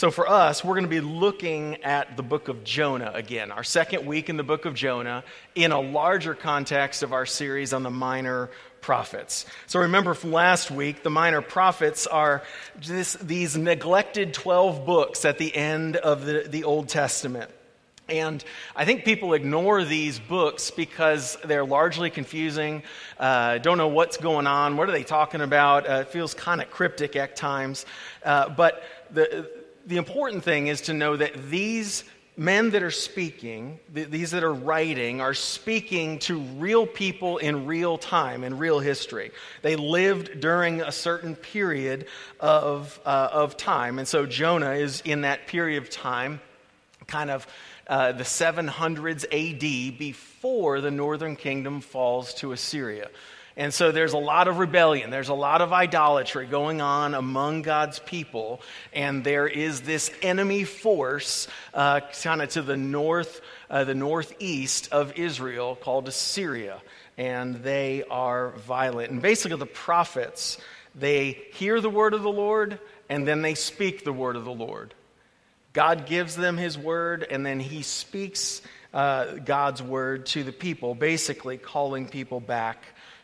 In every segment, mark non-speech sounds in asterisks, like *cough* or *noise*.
So, for us, we're going to be looking at the book of Jonah again, our second week in the book of Jonah, in a larger context of our series on the minor prophets. So, remember from last week, the minor prophets are these neglected 12 books at the end of the, the Old Testament. And I think people ignore these books because they're largely confusing, uh, don't know what's going on, what are they talking about, uh, it feels kind of cryptic at times. Uh, but the, the important thing is to know that these men that are speaking, these that are writing, are speaking to real people in real time, in real history. They lived during a certain period of, uh, of time. And so Jonah is in that period of time, kind of uh, the 700s AD, before the northern kingdom falls to Assyria. And so there's a lot of rebellion. There's a lot of idolatry going on among God's people. And there is this enemy force uh, kind of to the north, uh, the northeast of Israel called Assyria. And they are violent. And basically, the prophets, they hear the word of the Lord and then they speak the word of the Lord. God gives them his word and then he speaks uh, God's word to the people, basically calling people back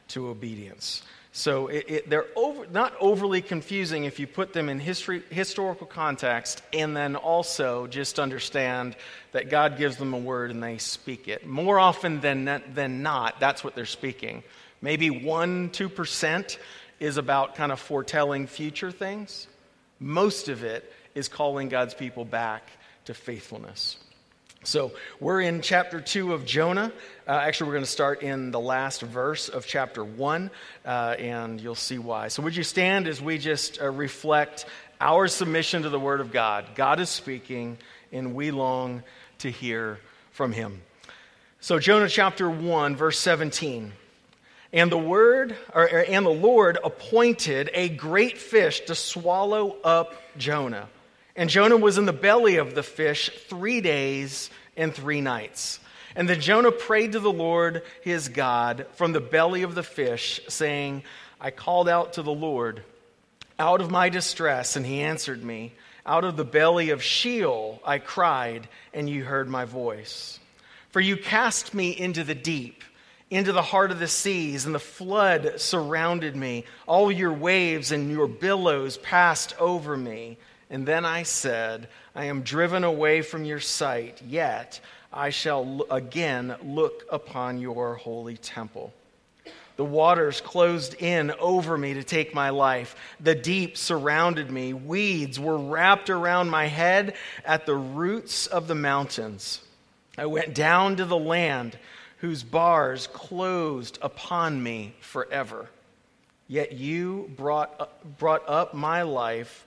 to obedience. So it, it, they're over, not overly confusing if you put them in history, historical context and then also just understand that God gives them a word and they speak it. More often than, than not, that's what they're speaking. Maybe 1%, 2% is about kind of foretelling future things. Most of it is calling God's people back to faithfulness. So we're in chapter 2 of Jonah. Uh, actually, we're going to start in the last verse of chapter 1, uh, and you'll see why. So, would you stand as we just uh, reflect our submission to the Word of God? God is speaking, and we long to hear from Him. So, Jonah chapter 1, verse 17. And the word, or, and the Lord appointed a great fish to swallow up Jonah. And Jonah was in the belly of the fish three days and three nights. And then Jonah prayed to the Lord his God from the belly of the fish, saying, I called out to the Lord out of my distress, and he answered me. Out of the belly of Sheol I cried, and you heard my voice. For you cast me into the deep, into the heart of the seas, and the flood surrounded me. All your waves and your billows passed over me. And then I said, I am driven away from your sight, yet I shall again look upon your holy temple. The waters closed in over me to take my life. The deep surrounded me. Weeds were wrapped around my head at the roots of the mountains. I went down to the land whose bars closed upon me forever. Yet you brought, brought up my life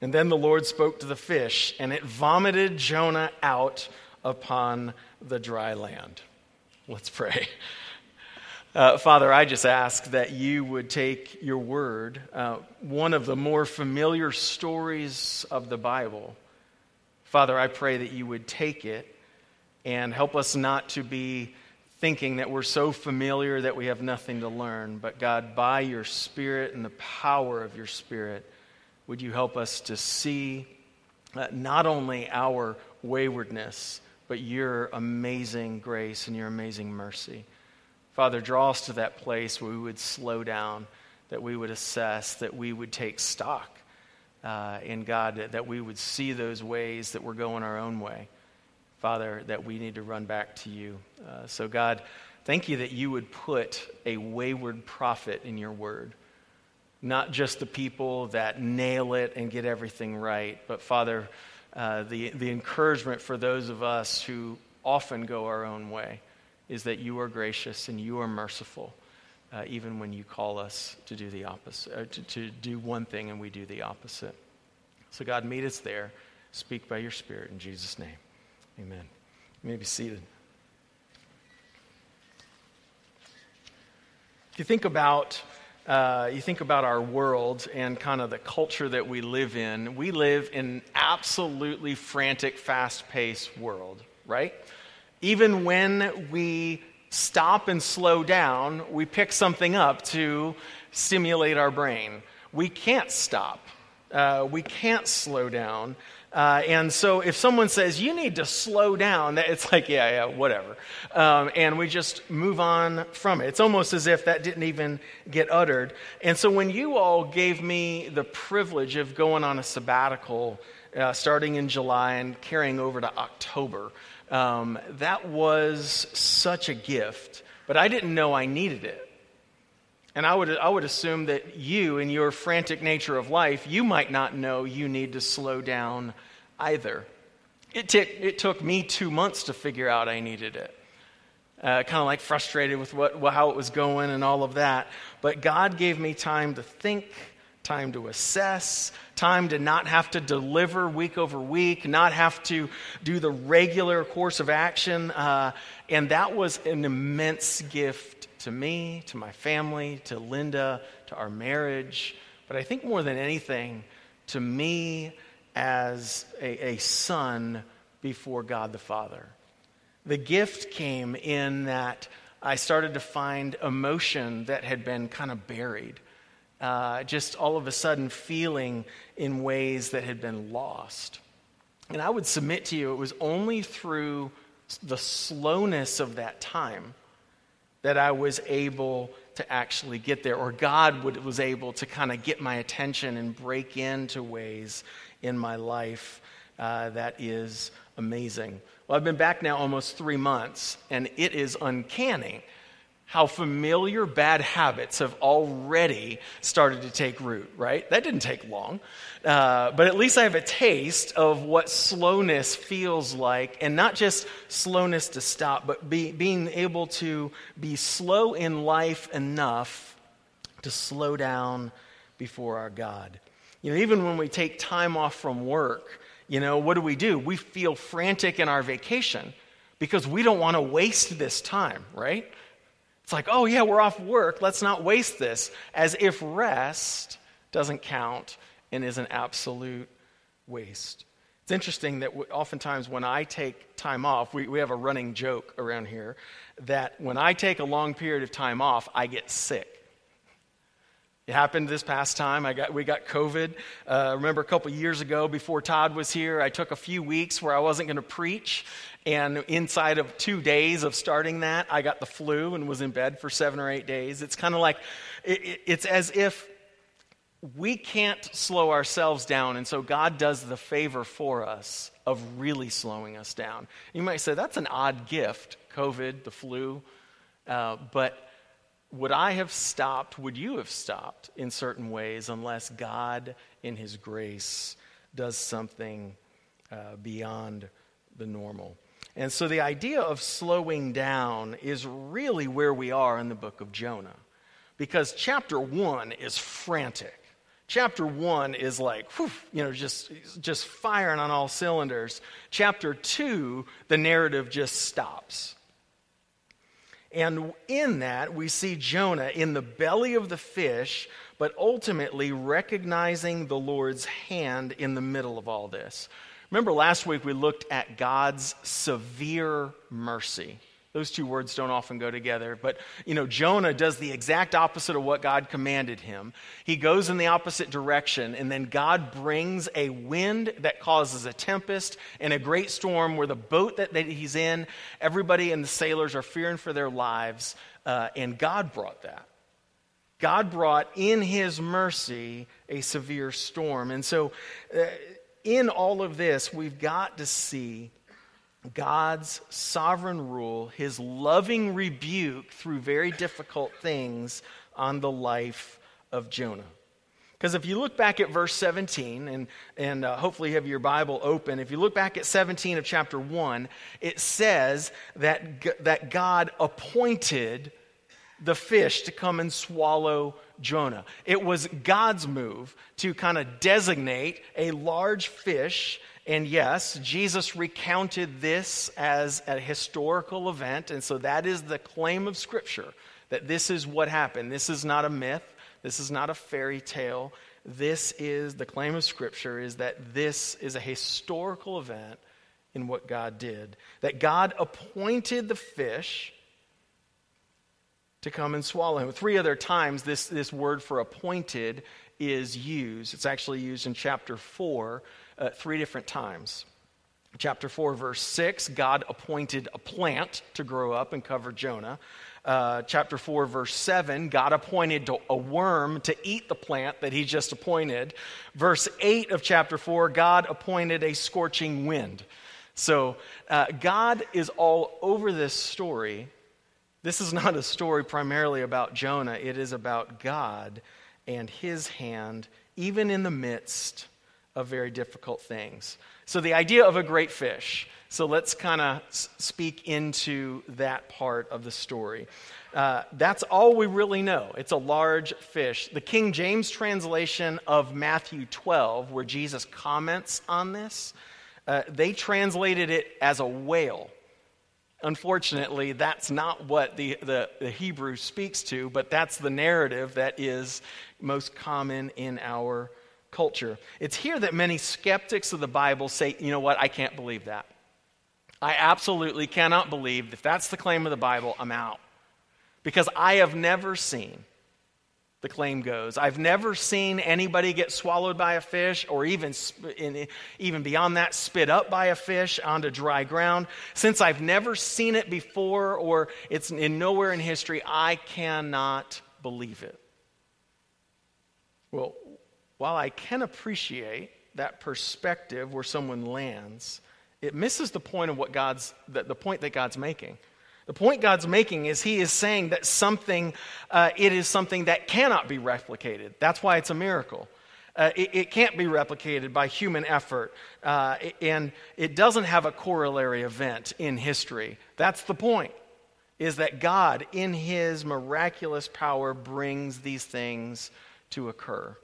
And then the Lord spoke to the fish, and it vomited Jonah out upon the dry land. Let's pray. Uh, Father, I just ask that you would take your word, uh, one of the more familiar stories of the Bible. Father, I pray that you would take it and help us not to be thinking that we're so familiar that we have nothing to learn, but God, by your Spirit and the power of your Spirit, would you help us to see uh, not only our waywardness, but your amazing grace and your amazing mercy. Father, draw us to that place where we would slow down, that we would assess, that we would take stock uh, in God, that, we would see those ways that we're going our own way. Father, that we need to run back to you. Uh, so, God, thank you that you would put a wayward prophet in your word not just the people that nail it and get everything right, but Father, uh, the, the encouragement for those of us who often go our own way is that you are gracious and you are merciful, uh, even when you call us to do the opposite, uh, to, to do one thing and we do the opposite. So, God, meet us there. Speak by your Spirit in Jesus' name. Amen. You may be seated. If you think about uh, you think about our world and kind of the culture that we live in, we live in an absolutely frantic, fast paced world, right? Even when we stop and slow down, we pick something up to stimulate our brain. We can't stop, uh, we can't slow down. Uh, and so if someone says, you need to slow down, it's like, yeah, yeah, whatever. Um, and we just move on from it. It's almost as if that didn't even get uttered. And so when you all gave me the privilege of going on a sabbatical uh, starting in July and carrying over to October, um, that was such a gift, but I didn't know I needed it. And I would, I would assume that you, in your frantic nature of life, you might not know you need to slow down either. It, t- it took me two months to figure out I needed it. Uh, kind of like frustrated with what, how it was going and all of that. But God gave me time to think, time to assess, time to not have to deliver week over week, not have to do the regular course of action. Uh, and that was an immense gift to me, to my family, to Linda, to our marriage, but I think more than anything, to me as a, a son before God the Father. The gift came in that I started to find emotion that had been kind of buried. Uh, just all of a sudden feeling in ways that had been lost. And I would submit to you, it was only through the slowness of that time that I was able to actually get there, or God would, was able to kind of get my attention and break into ways in my life uh, that is amazing. Well, I've been back now almost three months, and it is uncanny how familiar bad habits have already started to take root, right? That didn't take long. Uh, but at least I have a taste of what slowness feels like, and not just slowness to stop, but be, being able to be slow in life enough to slow down before our God. You know, even when we take time off from work, you know, what do we do? We feel frantic in our vacation because we don't want to waste this time, right? It's like, oh, yeah, we're off work. Let's not waste this. As if rest doesn't count and is an absolute waste. It's interesting that oftentimes when I take time off, we, we have a running joke around here that when I take a long period of time off, I get sick. It happened this past time. I got, we got COVID. Uh, remember a couple years ago before Todd was here, I took a few weeks where I wasn't going to preach. And inside of two days of starting that, I got the flu and was in bed for seven or eight days. It's kind of like, it, it, it's as if we can't slow ourselves down. And so God does the favor for us of really slowing us down. You might say, that's an odd gift, COVID, the flu. Uh, but would I have stopped? Would you have stopped in certain ways unless God, in His grace, does something uh, beyond the normal? And so the idea of slowing down is really where we are in the book of Jonah. Because chapter one is frantic. Chapter one is like, whew, you know, just, just firing on all cylinders. Chapter two, the narrative just stops. And in that, we see Jonah in the belly of the fish, but ultimately recognizing the Lord's hand in the middle of all this. Remember last week we looked at God's severe mercy. Those two words don't often go together, but you know, Jonah does the exact opposite of what God commanded him. He goes in the opposite direction, and then God brings a wind that causes a tempest and a great storm where the boat that, that he's in, everybody and the sailors are fearing for their lives, uh, and God brought that. God brought in his mercy a severe storm. And so, uh, in all of this, we've got to see God's sovereign rule, his loving rebuke through very difficult things on the life of Jonah. Because if you look back at verse 17, and, and uh, hopefully you have your Bible open, if you look back at 17 of chapter 1, it says that, that God appointed the fish to come and swallow Jonah. It was God's move to kind of designate a large fish And yes, Jesus recounted this as a historical event, and so that is the claim of Scripture that this is what happened. This is not a myth, this is not a fairy tale. This is the claim of Scripture is that this is a historical event in what God did. That God appointed the fish to come and swallow him. Three other times this, this word for appointed is used. It's actually used in chapter 4 uh, three different times. Chapter 4, verse 6, God appointed a plant to grow up and cover Jonah. Uh, chapter 4, verse 7, God appointed a worm to eat the plant that he just appointed. Verse 8 of chapter 4, God appointed a scorching wind. So uh, God is all over this story. This is not a story primarily about Jonah, it is about God and his hand, even in the midst of very difficult things. So, the idea of a great fish. So, let's kind of speak into that part of the story. Uh, that's all we really know. It's a large fish. The King James translation of Matthew 12, where Jesus comments on this, uh, they translated it as a whale. Unfortunately, that's not what the, the, the, Hebrew speaks to, but that's the narrative that is most common in our culture. It's here that many skeptics of the Bible say, you know what, I can't believe that. I absolutely cannot believe if that's the claim of the Bible, I'm out. Because I have never seen the claim goes. I've never seen anybody get swallowed by a fish or even, even beyond that, spit up by a fish onto dry ground. Since I've never seen it before or it's in nowhere in history, I cannot believe it. Well, while I can appreciate that perspective where someone lands, it misses the point of what God's, the, the point that God's making. The point God's making is He is saying that something, uh, it is something that cannot be replicated. That's why it's a miracle. Uh, it, it, can't be replicated by human effort, uh, and it doesn't have a corollary event in history. That's the point, is that God, in His miraculous power, brings these things to occur.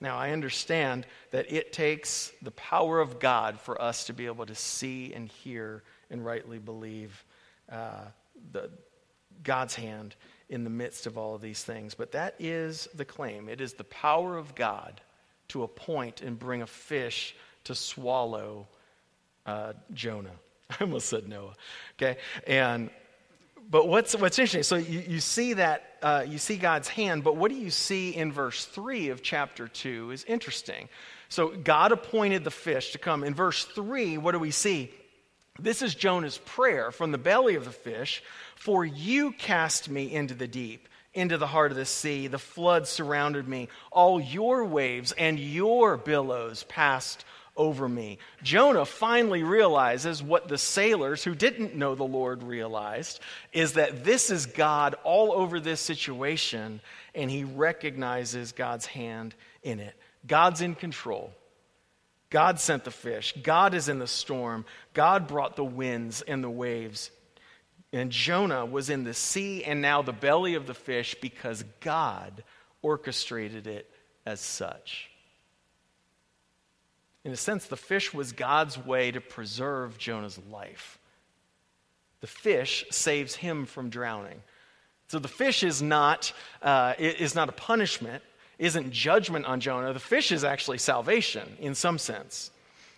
Now, I understand that it takes the power of God for us to be able to see and hear and rightly believe uh, the, God's hand in the midst of all of these things. But that is the claim. It is the power of God to appoint and bring a fish to swallow uh, Jonah. *laughs* I almost said Noah. Okay, and but what's what's interesting? So you, you see that uh, you see God's hand, but what do you see in verse three of chapter two is interesting. So God appointed the fish to come. In verse three, what do we see? This is Jonah's prayer from the belly of the fish For you cast me into the deep, into the heart of the sea. The flood surrounded me. All your waves and your billows passed over me. Jonah finally realizes what the sailors who didn't know the Lord realized is that this is God all over this situation, and he recognizes God's hand in it. God's in control. God sent the fish. God is in the storm. God brought the winds and the waves. And Jonah was in the sea and now the belly of the fish because God orchestrated it as such. In a sense, the fish was God's way to preserve Jonah's life. The fish saves him from drowning. So the fish is not, uh, is not a punishment, isn't judgment on Jonah. The fish is actually salvation in some sense.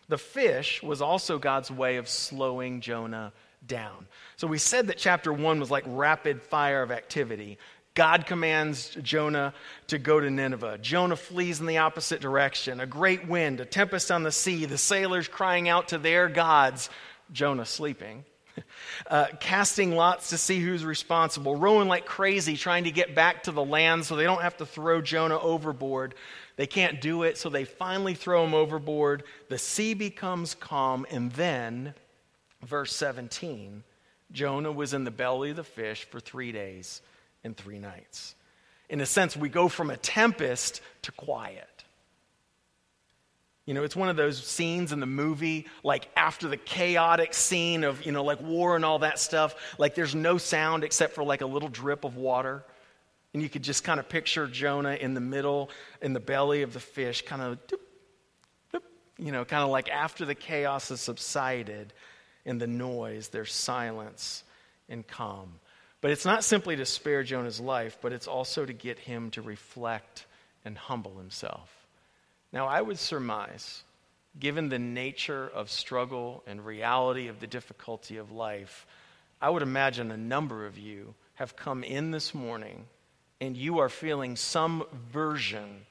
The fish was also God's way of slowing Jonah down. So we said that chapter one was like rapid fire of activity. God commands Jonah to go to Nineveh. Jonah flees in the opposite direction. A great wind, a tempest on the sea, the sailors crying out to their gods. Jonah sleeping. *laughs* Uh, casting lots to see who's responsible, rowing like crazy, trying to get back to the land so they don't have to throw Jonah overboard. They can't do it, so they finally throw him overboard. The sea becomes calm, and then, verse 17, Jonah was in the belly of the fish for three days and three nights. In a sense, we go from a tempest to quiet. You know, it's one of those scenes in the movie, like after the chaotic scene of, you know, like war and all that stuff, like there's no sound except for like a little drip of water. And you could just kind of picture Jonah in the middle, in the belly of the fish, kind of, doop, doop, you know, kind of like after the chaos has subsided and the noise, there's silence and calm. But it's not simply to spare Jonah's life, but it's also to get him to reflect and humble himself. Now, I would surmise, given the nature of struggle and reality of the difficulty of life, I would imagine a number of you have come in this morning and you are feeling some version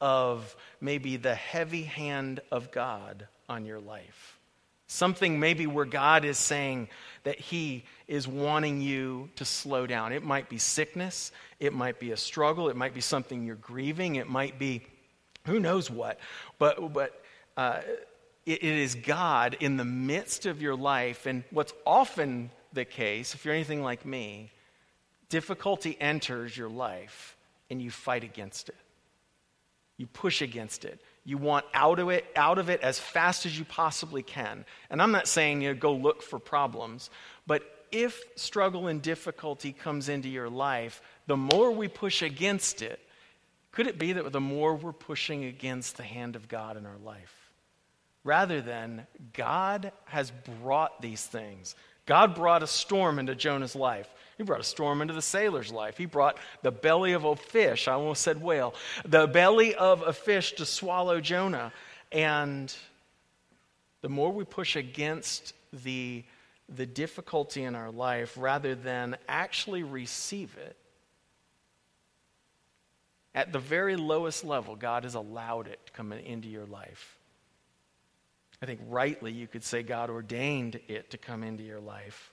of maybe the heavy hand of God on your life. Something maybe where God is saying that He is wanting you to slow down. It might be sickness, it might be a struggle, it might be something you're grieving, it might be who knows what. But, but uh, it, it is God in the midst of your life. And what's often the case, if you're anything like me, difficulty enters your life and you fight against it. You push against it. You want out of it, out of it as fast as you possibly can. And I'm not saying you know, go look for problems, but if struggle and difficulty comes into your life, the more we push against it, could it be that the more we're pushing against the hand of God in our life? Rather than God has brought these things. God brought a storm into Jonah's life. He brought a storm into the sailor's life. He brought the belly of a fish, I almost said whale, the belly of a fish to swallow Jonah. And the more we push against the, the difficulty in our life rather than actually receive it, at the very lowest level, God has allowed it to come into your life. I think rightly you could say God ordained it to come into your life.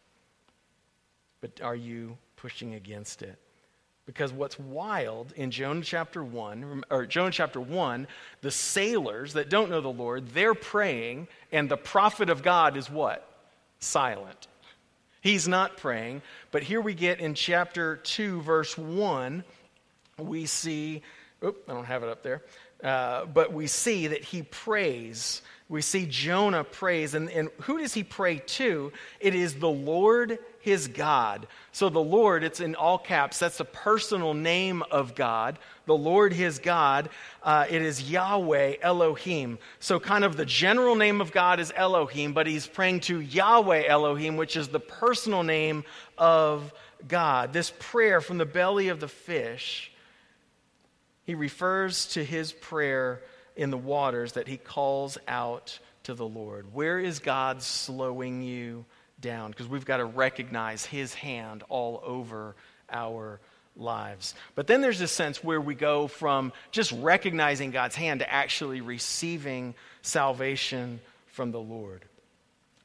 But are you pushing against it? Because what's wild in Jonah chapter 1, or Jonah chapter 1, the sailors that don't know the Lord, they're praying, and the prophet of God is what? Silent. He's not praying. But here we get in chapter 2, verse 1, we see, oop, I don't have it up there, uh, but we see that he prays we see Jonah prays. And, and who does he pray to? It is the Lord his God. So the Lord, it's in all caps, that's the personal name of God. The Lord his God. Uh, it is Yahweh Elohim. So, kind of the general name of God is Elohim, but he's praying to Yahweh Elohim, which is the personal name of God. This prayer from the belly of the fish, he refers to his prayer in the waters that he calls out to the Lord. Where is God slowing you down? Because we've got to recognize his hand all over our lives. But then there's this sense where we go from just recognizing God's hand to actually receiving salvation from the Lord.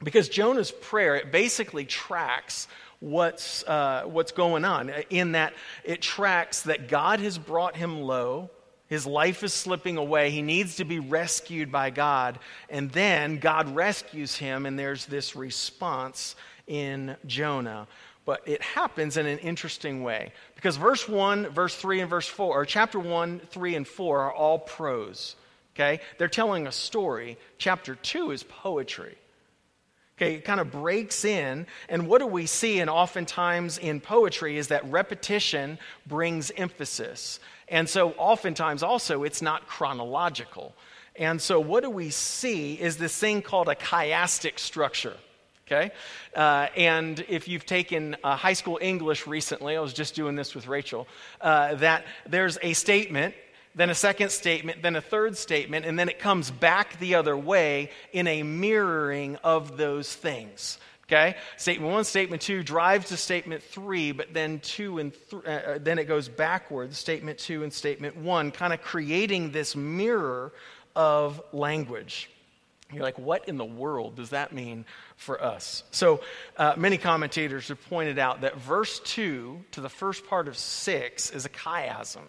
Because Jonah's prayer, it basically tracks what's, uh, what's going on, in that it tracks that God has brought him low his life is slipping away. He needs to be rescued by God. And then God rescues him, and there's this response in Jonah. But it happens in an interesting way. Because verse 1, verse 3, and verse 4, or chapter 1, 3, and 4 are all prose. Okay? They're telling a story. Chapter 2 is poetry. Okay, it kind of breaks in. And what do we see? And oftentimes in poetry is that repetition brings emphasis. And so, oftentimes, also, it's not chronological. And so, what do we see is this thing called a chiastic structure. Okay? Uh, and if you've taken uh, high school English recently, I was just doing this with Rachel, uh, that there's a statement, then a second statement, then a third statement, and then it comes back the other way in a mirroring of those things. Okay? Statement one, statement two drives to statement three, but then two and th- uh, uh, then it goes backwards, statement two and statement one, kind of creating this mirror of language. You're like, what in the world does that mean for us? So, uh, many commentators have pointed out that verse 2 to the first part of 6 is a chiasm,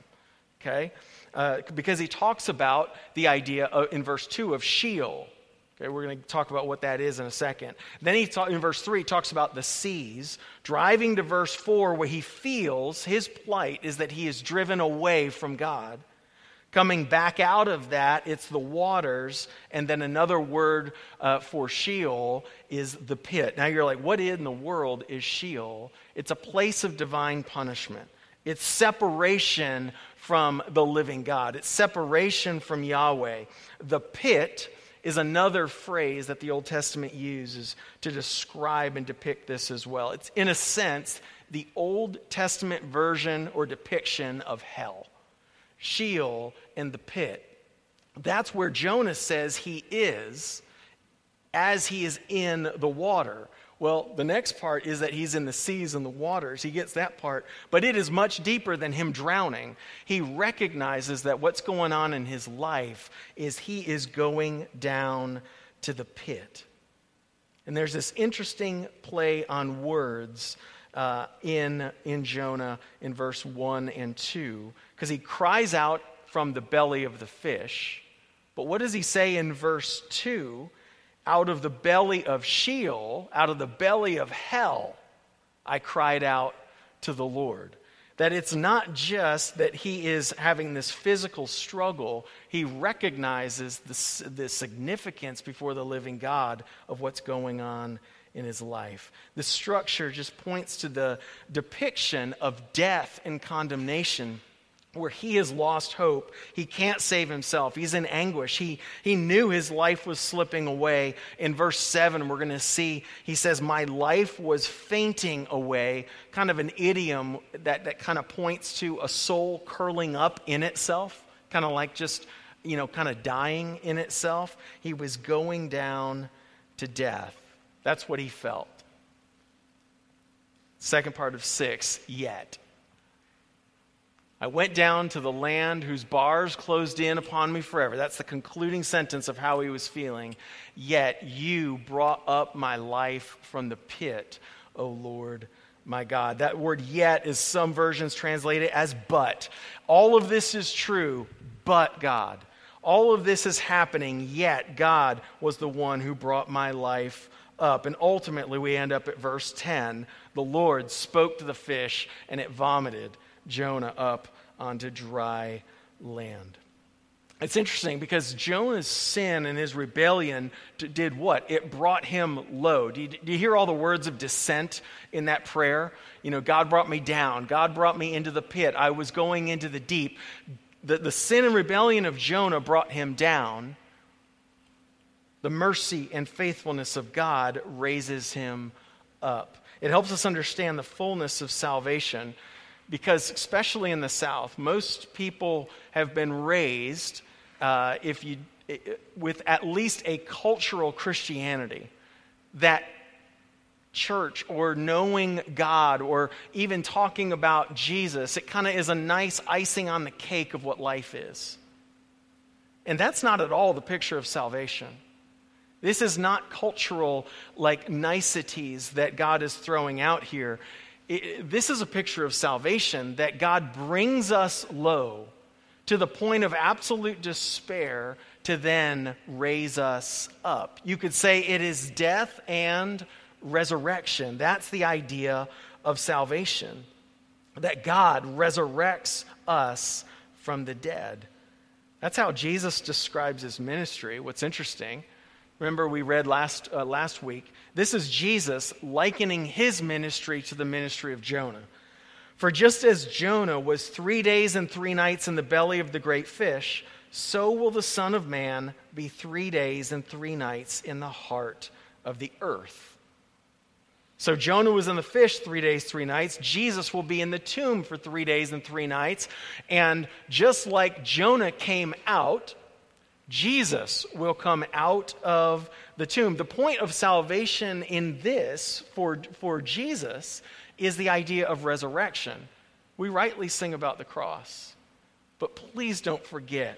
okay? Uh, because he talks about the idea of, in verse 2 of Sheol, Okay, we're going to talk about what that is in a second. Then he talk, in verse 3 he talks about the seas, driving to verse 4 where he feels his plight is that he is driven away from God. Coming back out of that, it's the waters, and then another word uh, for Sheol is the pit. Now you're like, what in the world is Sheol? It's a place of divine punishment. It's separation from the living God. It's separation from Yahweh. The pit is another phrase that the Old Testament uses to describe and depict this as well. It's, in a sense, the Old Testament version or depiction of hell, Sheol, and the pit. That's where Jonah says he is as he is in the water. Well, the next part is that he's in the seas and the waters. He gets that part, but it is much deeper than him drowning. He recognizes that what's going on in his life is he is going down to the pit. And there's this interesting play on words uh, in, in Jonah in verse 1 and 2, because he cries out from the belly of the fish. But what does he say in verse 2? Out of the belly of Sheol, out of the belly of hell, I cried out to the Lord. That it's not just that he is having this physical struggle, he recognizes the, the significance before the living God of what's going on in his life. The structure just points to the depiction of death and condemnation where he has lost hope. He can't save himself. He's in anguish. He, he knew his life was slipping away. In verse 7, we're going to see he says, My life was fainting away, kind of an idiom that, that kind of points to a soul curling up in itself, kind of like just, you know, kind of dying in itself. He was going down to death. That's what he felt. Second part of 6, yet. I went down to the land whose bars closed in upon me forever. That's the concluding sentence of how he was feeling. Yet you brought up my life from the pit, O Lord my God. That word yet is some versions translated as but. All of this is true, but God. All of this is happening, yet God was the one who brought my life up. And ultimately, we end up at verse 10. The Lord spoke to the fish, and it vomited Jonah up onto dry land. It's interesting because Jonah's sin and his rebellion did what? It brought him low. Do you, do you, hear all the words of descent in that prayer? You know, God brought me down. God brought me into the pit. I was going into the deep. The, the sin and rebellion of Jonah brought him down. The mercy and faithfulness of God raises him up. It helps us understand the fullness of salvation because, especially in the South, most people have been raised uh, if you, with at least a cultural Christianity that church or knowing God or even talking about Jesus, it kind of is a nice icing on the cake of what life is. And that's not at all the picture of salvation. This is not cultural, like niceties that God is throwing out here it, this is a picture of salvation that God brings us low to the point of absolute despair to then raise us up. You could say it is death and resurrection. That's the idea of salvation, that God resurrects us from the dead. That's how Jesus describes his ministry. What's interesting Remember, we read last, uh, last week. This is Jesus likening his ministry to the ministry of Jonah. For just as Jonah was three days and three nights in the belly of the great fish, so will the Son of Man be three days and three nights in the heart of the earth. So Jonah was in the fish three days, three nights. Jesus will be in the tomb for three days and three nights. And just like Jonah came out, Jesus will come out of the tomb. The point of salvation in this for, for Jesus is the idea of resurrection. We rightly sing about the cross, but please don't forget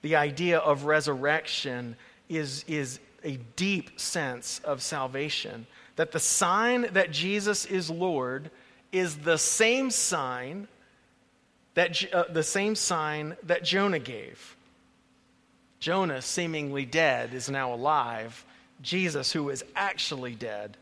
the idea of resurrection is, is a deep sense of salvation. That the sign that Jesus is Lord is the same sign that, uh, the same sign that Jonah gave. Jonah, seemingly dead, is now alive. Jesus, who is actually dead,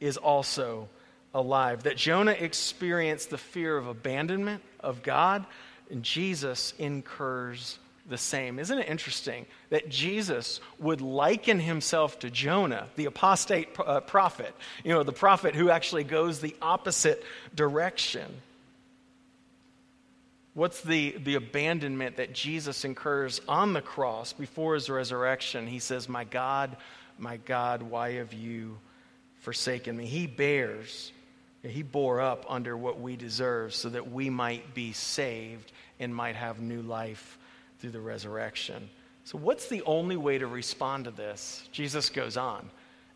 is also alive. That Jonah experienced the fear of abandonment of God, and Jesus incurs the same. Isn't it interesting that Jesus would liken himself to Jonah, the apostate uh, prophet, you know, the prophet who actually goes the opposite direction? What's the, the abandonment that Jesus incurs on the cross before his resurrection? He says, My God, my God, why have you forsaken me? He bears, he bore up under what we deserve so that we might be saved and might have new life through the resurrection. So, what's the only way to respond to this? Jesus goes on.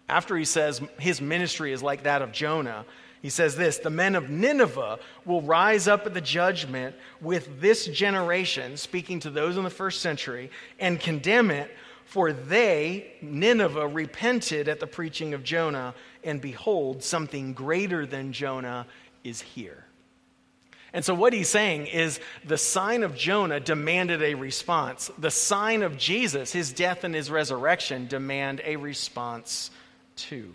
After he says his ministry is like that of Jonah, he says this The men of Nineveh will rise up at the judgment with this generation, speaking to those in the first century, and condemn it, for they, Nineveh, repented at the preaching of Jonah, and behold, something greater than Jonah is here. And so, what he's saying is the sign of Jonah demanded a response. The sign of Jesus, his death and his resurrection, demand a response too.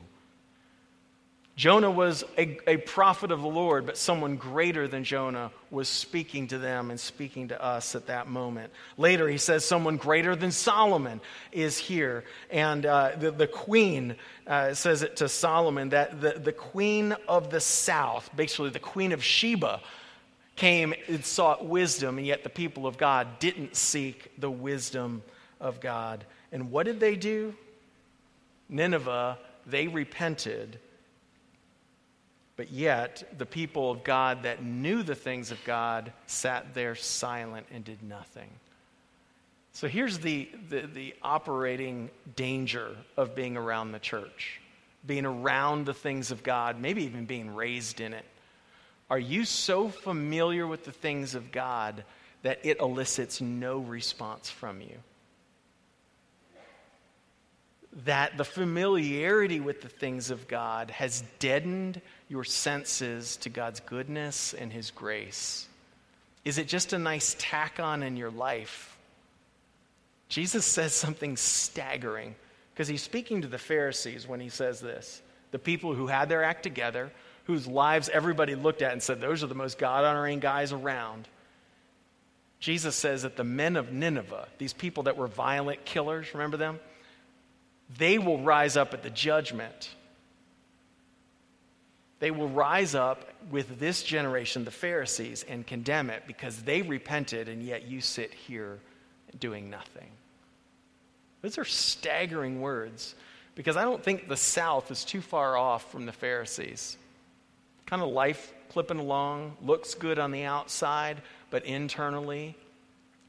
Jonah was a, a, prophet of the Lord, but someone greater than Jonah was speaking to them and speaking to us at that moment. Later, he says someone greater than Solomon is here. And uh, the, the queen uh, says it to Solomon that the, the queen of the south, basically the queen of Sheba, came and sought wisdom, and yet the people of God didn't seek the wisdom of God. And what did they do? Nineveh, they repented but yet, the people of God that knew the things of God sat there silent and did nothing. So here's the, the, the, operating danger of being around the church, being around the things of God, maybe even being raised in it. Are you so familiar with the things of God that it elicits no response from you? That the familiarity with the things of God has deadened your senses to God's goodness and His grace? Is it just a nice tack on in your life? Jesus says something staggering because he's speaking to the Pharisees when he says this. The people who had their act together, whose lives everybody looked at and said, Those are the most God honoring guys around. Jesus says that the men of Nineveh, these people that were violent killers, remember them? They will rise up at the judgment. They will rise up with this generation, the Pharisees, and condemn it because they repented, and yet you sit here doing nothing. Those are staggering words because I don't think the South is too far off from the Pharisees. Kind of life clipping along, looks good on the outside, but internally,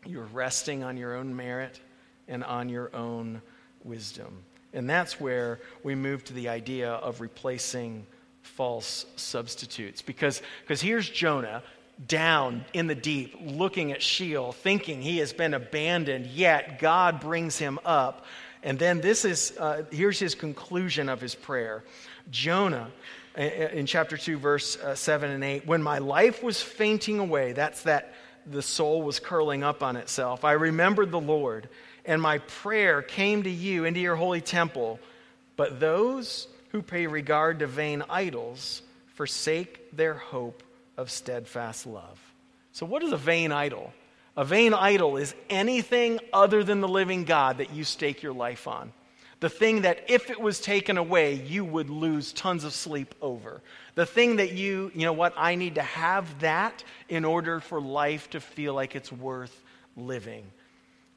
you're resting on your own merit and on your own wisdom. And that's where we move to the idea of replacing false substitutes. Because because here's Jonah down in the deep, looking at Sheol, thinking he has been abandoned, yet God brings him up. And then this is, uh, here's his conclusion of his prayer. Jonah, in chapter 2, verse uh, 7 and 8, when my life was fainting away, that's that the soul was curling up on itself, I remembered the Lord and my prayer came to you into your holy temple. But those who pay regard to vain idols forsake their hope of steadfast love. So, what is a vain idol? A vain idol is anything other than the living God that you stake your life on. The thing that if it was taken away, you would lose tons of sleep over. The thing that you, you know what, I need to have that in order for life to feel like it's worth living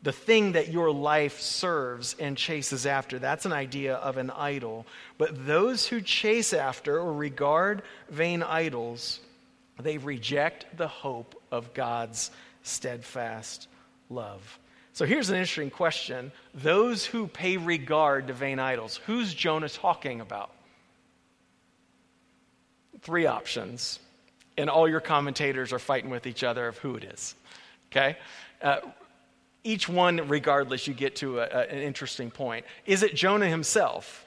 the thing that your life serves and chases after. That's an idea of an idol. But those who chase after or regard vain idols, they reject the hope of God's steadfast love. So here's an interesting question. Those who pay regard to vain idols, who's Jonah talking about? Three options. And all your commentators are fighting with each other of who it is. Okay? Uh, each one, regardless, you get to a, a, an interesting point. Is it Jonah himself?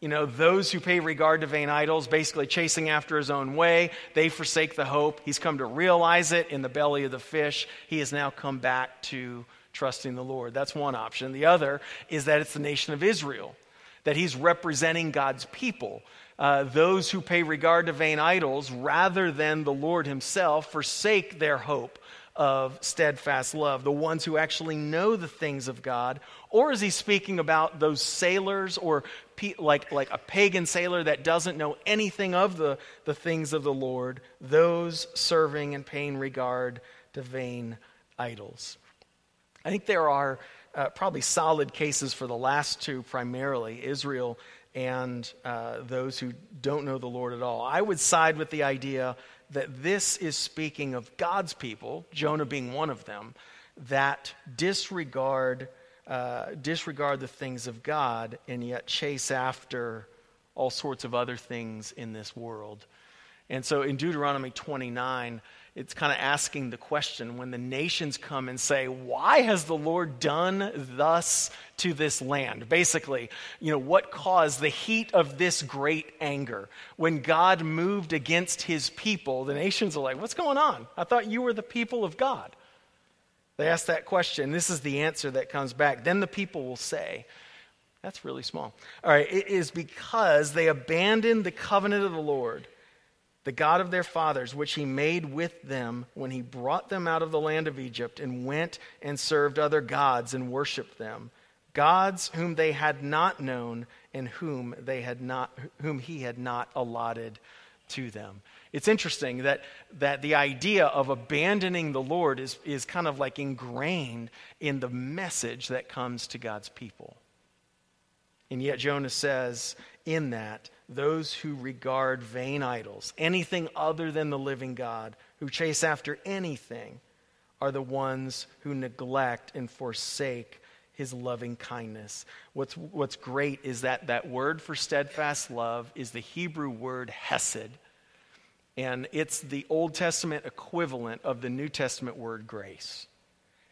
You know, those who pay regard to vain idols, basically chasing after his own way, they forsake the hope. He's come to realize it in the belly of the fish. He has now come back to trusting the Lord. That's one option. The other is that it's the nation of Israel, that he's representing God's people. Uh, those who pay regard to vain idols rather than the Lord himself forsake their hope of steadfast love, the ones who actually know the things of God? Or is he speaking about those sailors or pe- like, like a pagan sailor that doesn't know anything of the, the things of the Lord, those serving and paying regard to vain idols. I think there are uh, probably solid cases for the last two primarily Israel and uh, those who don't know the Lord at all. I would side with the idea that this is speaking of God's people, Jonah being one of them, that disregard, uh, disregard the things of God and yet chase after all sorts of other things in this world. And so in Deuteronomy 29, it's kind of asking the question when the nations come and say, Why has the Lord done thus to this land? Basically, you know, what caused the heat of this great anger? When God moved against his people, the nations are like, What's going on? I thought you were the people of God. They ask that question. This is the answer that comes back. Then the people will say, That's really small. All right, it is because they abandoned the covenant of the Lord the God of their fathers, which he made with them when he brought them out of the land of Egypt and went and served other gods and worshiped them, gods whom they had not known and whom they had not whom he had not allotted to them. It's interesting that, that the idea of abandoning the Lord is, is kind of like ingrained in the message that comes to God's people. And yet Jonah says in that those who regard vain idols, anything other than the living God, who chase after anything, are the ones who neglect and forsake his loving kindness. What's, what's great is that that word for steadfast love is the Hebrew word hesed. And it's the Old Testament equivalent of the New Testament word grace.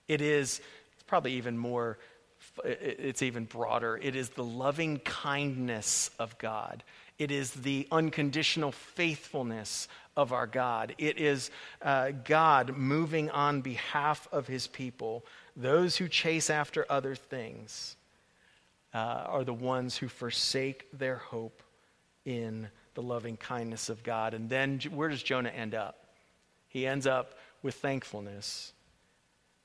It is it's probably even more, it's even broader. It is the loving kindness of God. It is the unconditional faithfulness of our God. It is uh, God moving on behalf of his people. Those who chase after other things uh, are the ones who forsake their hope in the loving kindness of God. And then where does Jonah end up? He ends up with thankfulness.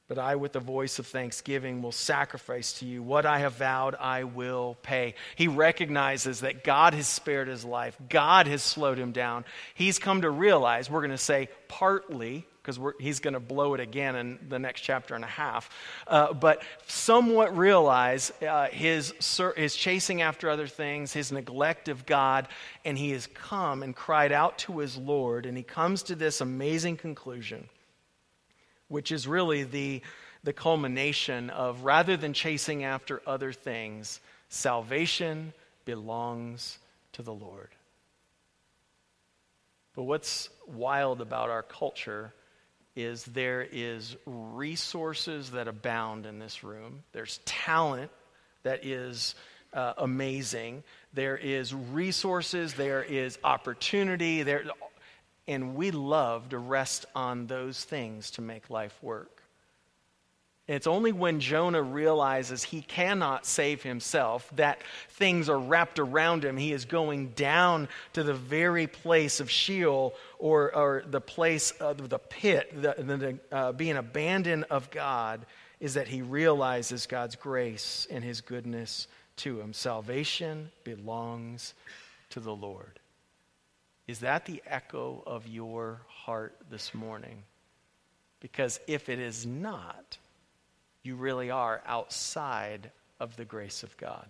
But I, with the voice of thanksgiving, will sacrifice to you. What I have vowed, I will pay. He recognizes that God has spared his life, God has slowed him down. He's come to realize, we're going to say partly, because he's going to blow it again in the next chapter and a half, uh, but somewhat realize uh, his, his chasing after other things, his neglect of God, and he has come and cried out to his Lord, and he comes to this amazing conclusion which is really the, the culmination of rather than chasing after other things, salvation belongs to the Lord. But what's wild about our culture is there is resources that abound in this room. There's talent that is uh, amazing. There is resources. There is opportunity. There, and we love to rest on those things to make life work. It's only when Jonah realizes he cannot save himself, that things are wrapped around him, he is going down to the very place of Sheol or, or the place of the pit, the, the uh, being abandoned of God, is that he realizes God's grace and his goodness to him. Salvation belongs to the Lord. Is that the echo of your heart this morning? Because if it is not, you really are outside of the grace of God.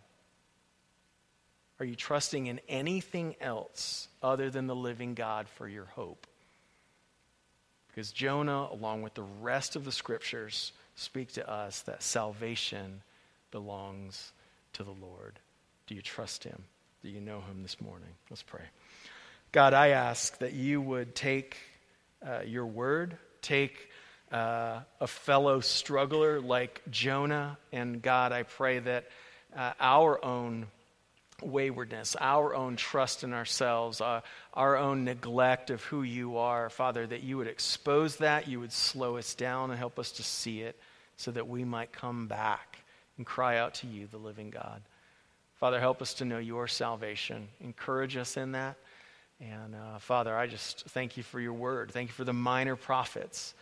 Are you trusting in anything else other than the living God for your hope? Because Jonah, along with the rest of the scriptures, speak to us that salvation belongs to the Lord. Do you trust him? Do you know him this morning? Let's pray. God, I ask that you would take uh, your word, take uh, a fellow struggler like Jonah, and God, I pray that uh, our own waywardness, our own trust in ourselves, uh, our own neglect of who you are, Father, that you would expose that, you would slow us down and help us to see it so that we might come back and cry out to you, the living God. Father, help us to know your salvation. Encourage us in that. And uh, Father, I just thank you for your word. Thank you for the minor prophets.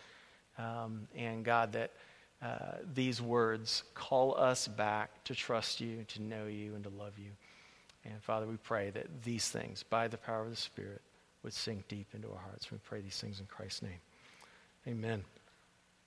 Um, and God, that uh, these words call us back to trust you, to know you, and to love you. And Father, we pray that these things, by the power of the Spirit, would sink deep into our hearts. We pray these things in Christ's name. Amen.